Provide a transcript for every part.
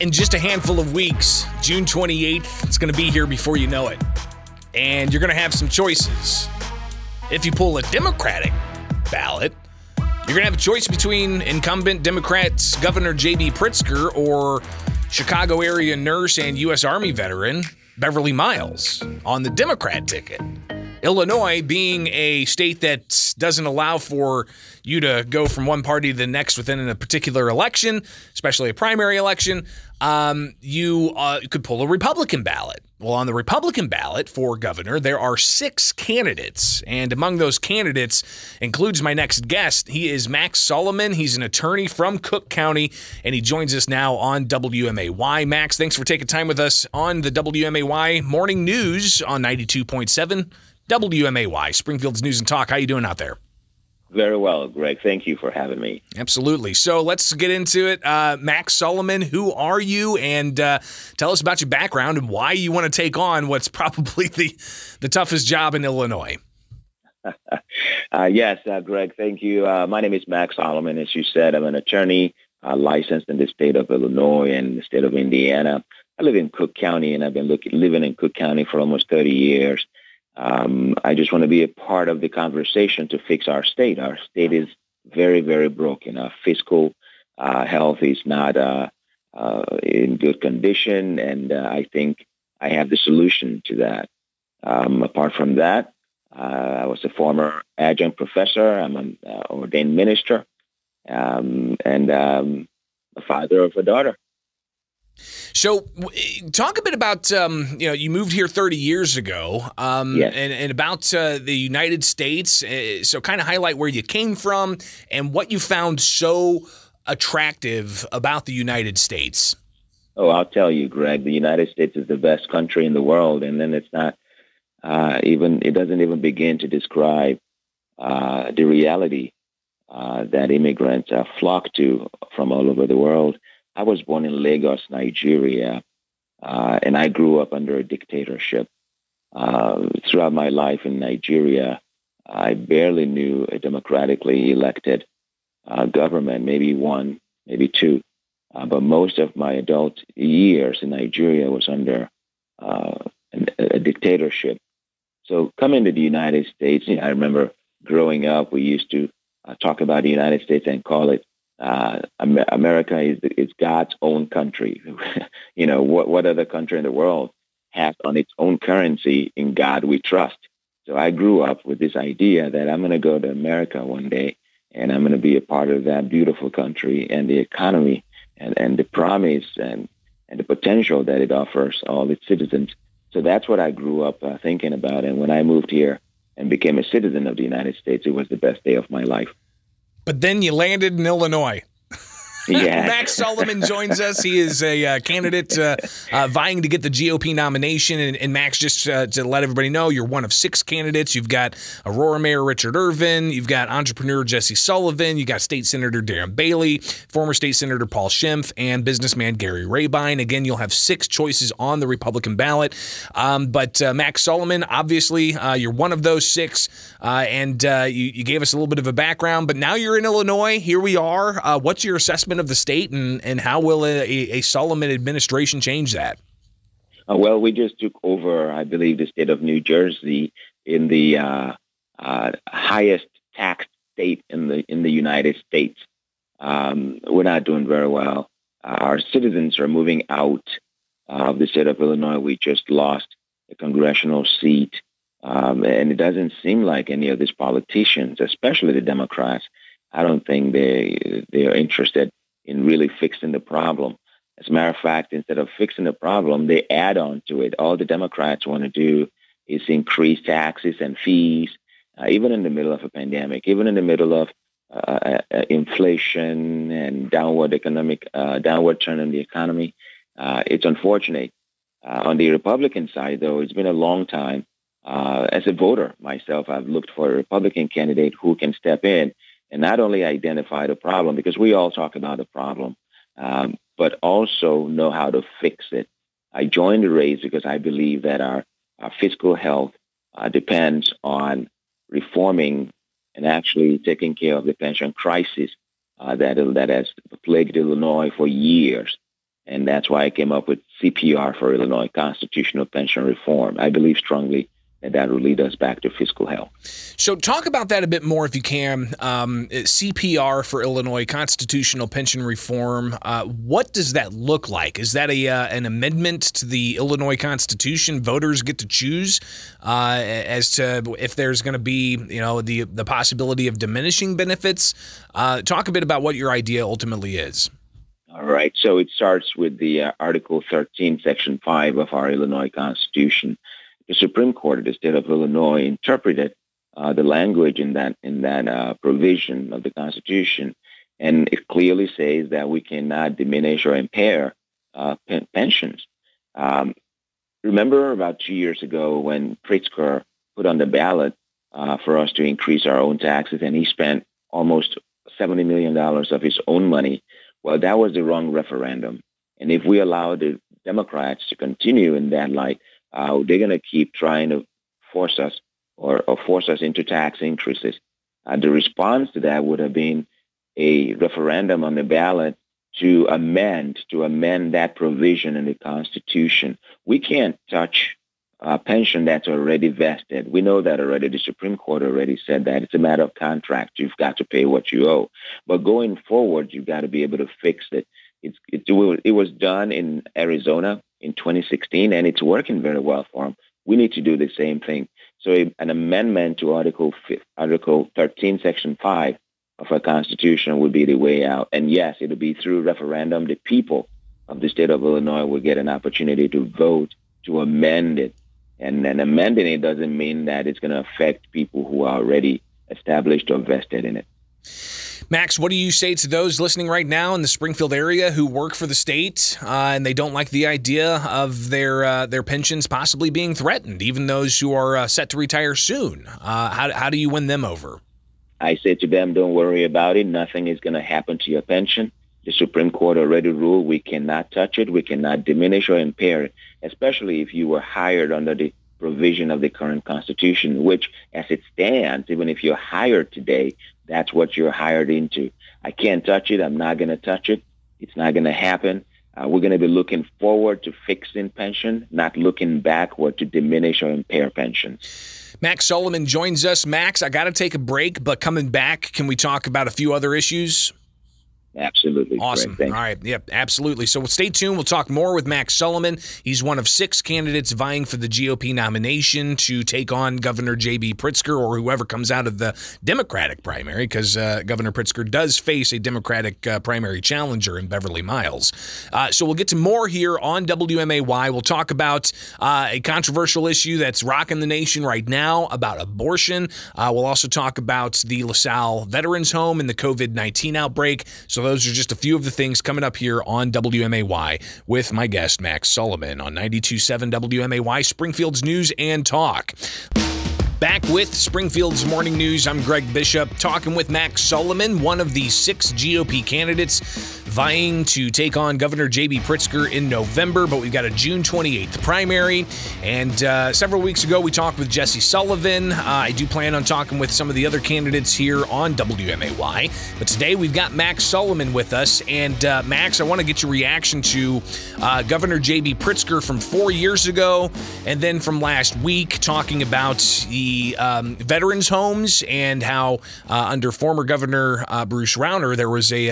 in just a handful of weeks, June 28th, it's going to be here before you know it. And you're going to have some choices. If you pull a Democratic ballot, you're going to have a choice between incumbent Democrats Governor J.B. Pritzker or Chicago area nurse and U.S. Army veteran Beverly Miles on the Democrat ticket. Illinois being a state that doesn't allow for you to go from one party to the next within a particular election, especially a primary election, um, you uh, could pull a Republican ballot. Well, on the Republican ballot for governor, there are six candidates. And among those candidates includes my next guest. He is Max Solomon. He's an attorney from Cook County, and he joins us now on WMAY. Max, thanks for taking time with us on the WMAY Morning News on 92.7 WMAY, Springfield's News and Talk. How you doing out there? Very well, Greg. Thank you for having me. Absolutely. So let's get into it. Uh, Max Solomon, who are you? And uh, tell us about your background and why you want to take on what's probably the, the toughest job in Illinois. uh, yes, uh, Greg, thank you. Uh, my name is Max Solomon. As you said, I'm an attorney uh, licensed in the state of Illinois and the state of Indiana. I live in Cook County, and I've been looking, living in Cook County for almost 30 years. Um, I just want to be a part of the conversation to fix our state. Our state is very, very broken. Our fiscal uh, health is not uh, uh, in good condition, and uh, I think I have the solution to that. Um, apart from that, uh, I was a former adjunct professor. I'm an uh, ordained minister, um, and um, a father of a daughter. So, talk a bit about um, you know you moved here 30 years ago, um, yes. and, and about uh, the United States. Uh, so, kind of highlight where you came from and what you found so attractive about the United States. Oh, I'll tell you, Greg. The United States is the best country in the world, and then it's not uh, even. It doesn't even begin to describe uh, the reality uh, that immigrants flock to from all over the world I was born in Lagos, Nigeria, uh, and I grew up under a dictatorship. Uh, throughout my life in Nigeria, I barely knew a democratically elected uh, government, maybe one, maybe two. Uh, but most of my adult years in Nigeria was under uh, a, a dictatorship. So coming to the United States, you know, I remember growing up, we used to uh, talk about the United States and call it uh, America is, is God's own country. you know, what, what other country in the world has on its own currency in God we trust? So I grew up with this idea that I'm going to go to America one day and I'm going to be a part of that beautiful country and the economy and, and the promise and, and the potential that it offers all its citizens. So that's what I grew up uh, thinking about. And when I moved here and became a citizen of the United States, it was the best day of my life but then you landed in Illinois. Yeah. Max Solomon joins us. He is a uh, candidate uh, uh, vying to get the GOP nomination. And, and Max, just uh, to let everybody know, you're one of six candidates. You've got Aurora Mayor Richard Irvin. You've got entrepreneur Jesse Sullivan. You got State Senator Darren Bailey, former State Senator Paul Schimpf, and businessman Gary Rabine. Again, you'll have six choices on the Republican ballot. Um, but uh, Max Solomon, obviously, uh, you're one of those six. and you, you, gave us a little bit of a background, but now you're in Illinois. Here we are. what's your assessment? Of the state, and, and how will a, a Solomon administration change that? Uh, well, we just took over, I believe, the state of New Jersey in the uh, uh, highest tax state in the in the United States. Um, we're not doing very well. our citizens are moving out of the state of Illinois. We just lost a congressional seat. Um, and it doesn't seem like any of these politicians, especially the Democrats, I don't think they they are interested in really fixing the problem. As a matter of fact, instead of fixing the problem, they add on to it. All the Democrats want to do is increase taxes and fees, uh, even in the middle of a pandemic, even in the middle of uh, uh, inflation and downward economic, uh, downward turn in the economy. Uh, it's unfortunate. Uh, on the Republican side, though, it's been a long time. as a voter myself, I've looked for a Republican candidate who can step in and not only identify the problem, because we all talk about the problem, um, but also know how to fix it. I joined the race because I believe that our, our fiscal health uh, depends on reforming and actually taking care of the pension crisis uh, that, that has plagued Illinois for years. And that's why I came up with CPR for Illinois, Constitutional Pension Reform. I believe strongly and that will lead us back to fiscal health. So, talk about that a bit more if you can. Um, CPR for Illinois, constitutional pension reform. Uh, what does that look like? Is that a uh, an amendment to the Illinois Constitution? Voters get to choose uh, as to if there's going to be, you know, the the possibility of diminishing benefits. Uh, talk a bit about what your idea ultimately is. All right. So it starts with the uh, Article 13, Section 5 of our Illinois Constitution the Supreme Court of the state of Illinois interpreted uh, the language in that in that uh, provision of the Constitution, and it clearly says that we cannot diminish or impair uh, pensions. Um, remember about two years ago when Pritzker put on the ballot uh, for us to increase our own taxes, and he spent almost seventy million dollars of his own money. Well, that was the wrong referendum, and if we allow the Democrats to continue in that light, uh, they're going to keep trying to force us or, or force us into tax increases. Uh, the response to that would have been a referendum on the ballot to amend to amend that provision in the Constitution. We can't touch a pension that's already vested. We know that already. The Supreme Court already said that it's a matter of contract. You've got to pay what you owe. But going forward, you've got to be able to fix it. It's, it, it was done in Arizona in 2016, and it's working very well for them. We need to do the same thing. So an amendment to Article 5, Article 13, Section 5 of our Constitution would be the way out. And yes, it'll be through referendum. The people of the state of Illinois will get an opportunity to vote to amend it. And then amending it doesn't mean that it's going to affect people who are already established or vested in it. Max, what do you say to those listening right now in the Springfield area who work for the state uh, and they don't like the idea of their uh, their pensions possibly being threatened, even those who are uh, set to retire soon? Uh, how, how do you win them over? I say to them, don't worry about it. Nothing is going to happen to your pension. The Supreme Court already ruled we cannot touch it. We cannot diminish or impair it, especially if you were hired under the provision of the current Constitution, which, as it stands, even if you're hired today, that's what you're hired into. I can't touch it. I'm not going to touch it. It's not going to happen. Uh, we're going to be looking forward to fixing pension, not looking backward to diminish or impair pensions. Max Solomon joins us. Max, I got to take a break, but coming back, can we talk about a few other issues? Absolutely. Awesome. All right. Yep, absolutely. So stay tuned. We'll talk more with Max Solomon. He's one of six candidates vying for the GOP nomination to take on Governor J.B. Pritzker or whoever comes out of the Democratic primary, because uh, Governor Pritzker does face a Democratic uh, primary challenger in Beverly Miles. Uh, so we'll get to more here on WMAY. We'll talk about uh, a controversial issue that's rocking the nation right now about abortion. Uh, we'll also talk about the LaSalle Veterans Home and the COVID 19 outbreak. So those are just a few of the things coming up here on WMAY with my guest, Max Solomon, on 92.7 WMAY, Springfield's News and Talk. Back with Springfield's Morning News, I'm Greg Bishop, talking with Max Solomon, one of the six GOP candidates vying to take on Governor J.B. Pritzker in November, but we've got a June 28th primary. And uh, several weeks ago, we talked with Jesse Sullivan. Uh, I do plan on talking with some of the other candidates here on WMAY. But today, we've got Max Solomon with us. And uh, Max, I want to get your reaction to uh, Governor J.B. Pritzker from four years ago and then from last week, talking about the um, veterans' homes and how uh, under former Governor uh, Bruce Rauner, there was a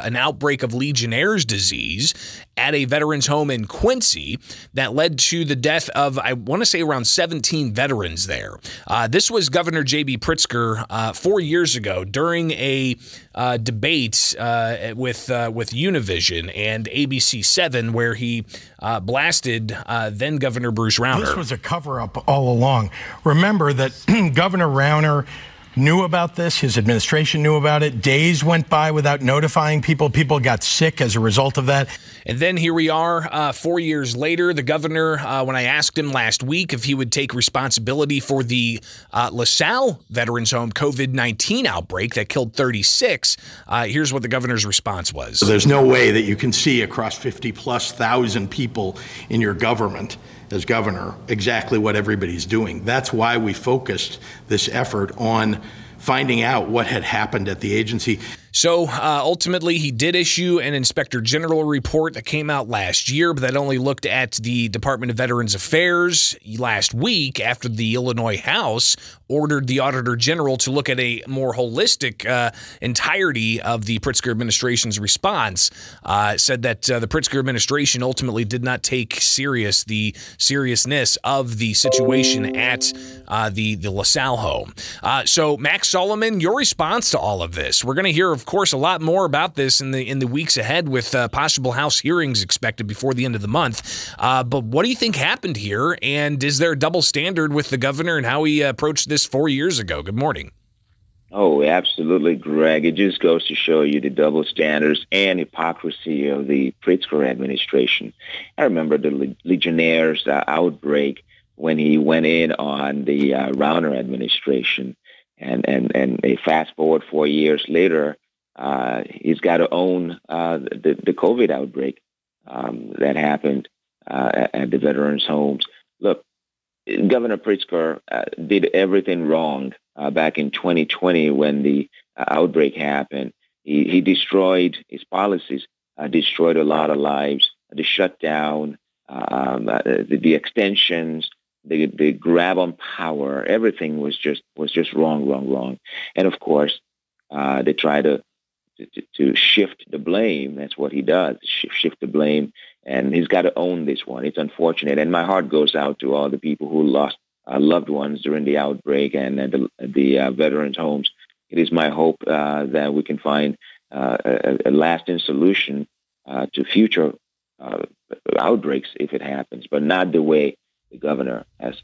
an outbreak of Legionnaire's disease at a veterans home in Quincy that led to the death of, I want to say, around 17 veterans there. Uh, this was Governor J.B. Pritzker uh, four years ago during a uh, debate uh, with uh, with Univision and ABC Seven, where he uh, blasted then Governor Bruce Rauner. This was a cover up all along. Remember that Governor Rauner knew about this. His administration knew about it. Days went by without notifying people. People got sick as a result of that. And then here we are, uh, four years later. The governor, uh, when I asked him last week if he would take responsibility for the uh, LaSalle Veterans Home COVID 19 outbreak that killed 36, uh, here's what the governor's response was. There's no way that you can see across 50 plus thousand people in your government as governor exactly what everybody's doing. That's why we focused this effort on finding out what had happened at the agency. So uh, ultimately, he did issue an inspector general report that came out last year, but that only looked at the Department of Veterans Affairs last week after the Illinois House ordered the auditor general to look at a more holistic uh, entirety of the Pritzker administration's response. Uh, said that uh, the Pritzker administration ultimately did not take serious the seriousness of the situation at uh, the the LaSalle home. Uh, so, Max Solomon, your response to all of this? We're going to hear of course, a lot more about this in the in the weeks ahead with uh, possible House hearings expected before the end of the month. Uh, but what do you think happened here? And is there a double standard with the governor and how he approached this four years ago? Good morning. Oh, absolutely, Greg. It just goes to show you the double standards and hypocrisy of the Pritzker administration. I remember the Legionnaires uh, outbreak when he went in on the uh, Rauner administration. And, and, and a fast forward four years later, uh, he's got to own uh, the, the COVID outbreak um, that happened uh, at the veterans' homes. Look, Governor Pritzker uh, did everything wrong uh, back in 2020 when the uh, outbreak happened. He, he destroyed his policies, destroyed a lot of lives, the shutdown, um, the, the extensions, the the grab on power, everything was just was just wrong, wrong, wrong. And of course, uh, they try to to, to shift the blame. That's what he does, shift the blame. And he's got to own this one. It's unfortunate. And my heart goes out to all the people who lost uh, loved ones during the outbreak and uh, the, the uh, veterans' homes. It is my hope uh, that we can find uh, a, a, lasting solution to future outbreaks if it happens, but not the way the governor has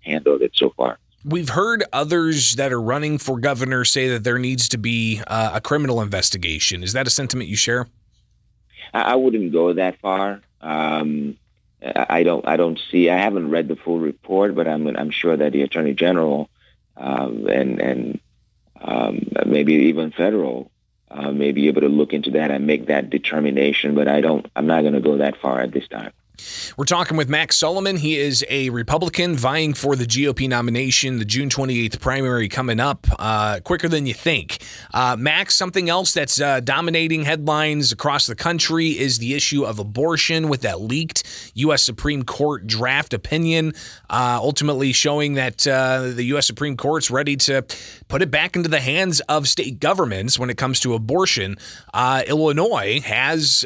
handled it so far. We've heard others that are running for governor say that there needs to be uh, a criminal investigation. Is that a sentiment you share? I wouldn't go that far. Um, I don't. I don't see. I haven't read the full report, but I'm. I'm sure that the attorney general um, and and um, maybe even federal uh, may be able to look into that and make that determination. But I don't. I'm not going to go that far at this time. We're talking with Max Solomon. He is a Republican vying for the GOP nomination, the June 28th primary coming up uh, quicker than you think. Uh, Max, something else that's uh, dominating headlines across the country is the issue of abortion with that leaked U.S. Supreme Court draft opinion, uh, ultimately showing that uh, the U.S. Supreme Court's ready to put it back into the hands of state governments when it comes to abortion. Uh, Illinois has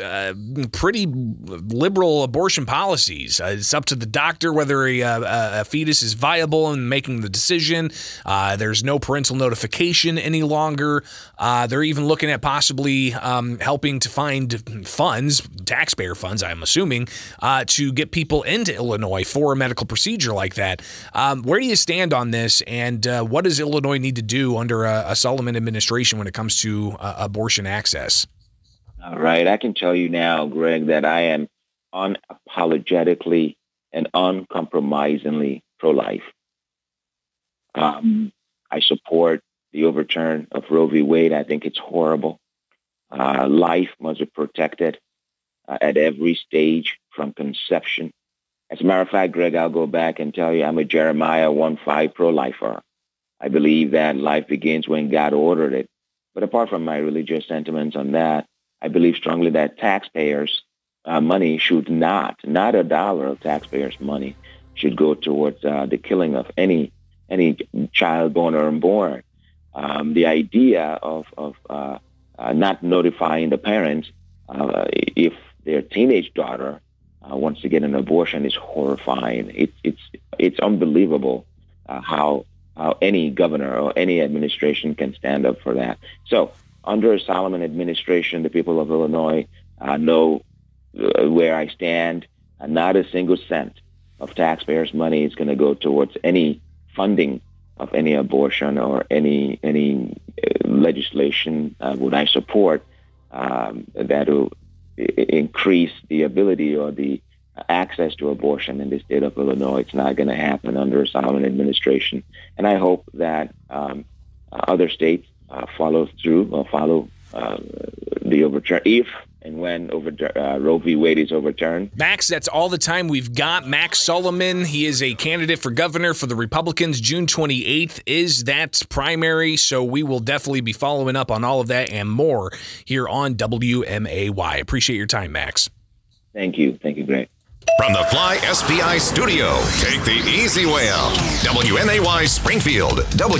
pretty liberal abortion abortion policies. Uh, it's up to the doctor whether a, a, a, fetus is viable and making the decision. Uh, there's no parental notification any longer. Uh, they're even looking at possibly um, helping to find funds, taxpayer funds, I'm assuming, uh, to get people into Illinois for a medical procedure like that. Um, where do you stand on this, and uh, what does Illinois need to do under a, a Solomon administration when it comes to uh, abortion access? All right. I can tell you now, Greg, that I am unapologetically and uncompromisingly pro-life. Um, I support the overturn of Roe v. Wade. I think it's horrible. Uh, life must be protected uh, at every stage from conception. As a matter of fact, Greg, I'll go back and tell you I'm a Jeremiah 1-5 pro-lifer. I believe that life begins when God ordered it. But apart from my religious sentiments on that, I believe strongly that taxpayers uh, money should not, not a dollar of taxpayers' money, should go towards uh, the killing of any any child born or unborn. Um, the idea of, of uh, uh not notifying the parents uh, if their teenage daughter uh, wants to get an abortion is horrifying. It, it's it's unbelievable how how any governor or any administration can stand up for that. So under a Solomon administration, the people of Illinois know uh, where I stand, and not a single cent of taxpayers' money is going to go towards any funding of any abortion or any any uh, legislation uh, would I support um, that will increase the ability or the access to abortion in the state of Illinois. It's not going to happen under a Solomon administration, and I hope that um, other states uh, follow through or follow uh, the overturn if and when over, uh, Roe v. Wade is overturned. Max, that's all the time we've got. Max Solomon, he is a candidate for governor for the Republicans. June 28th is that primary, so we will definitely be following up on all of that and more here on WMAY. Appreciate your time, Max. Thank you. Thank you, Greg. From the Fly SPI studio, take the easy way out. WMAY Springfield. W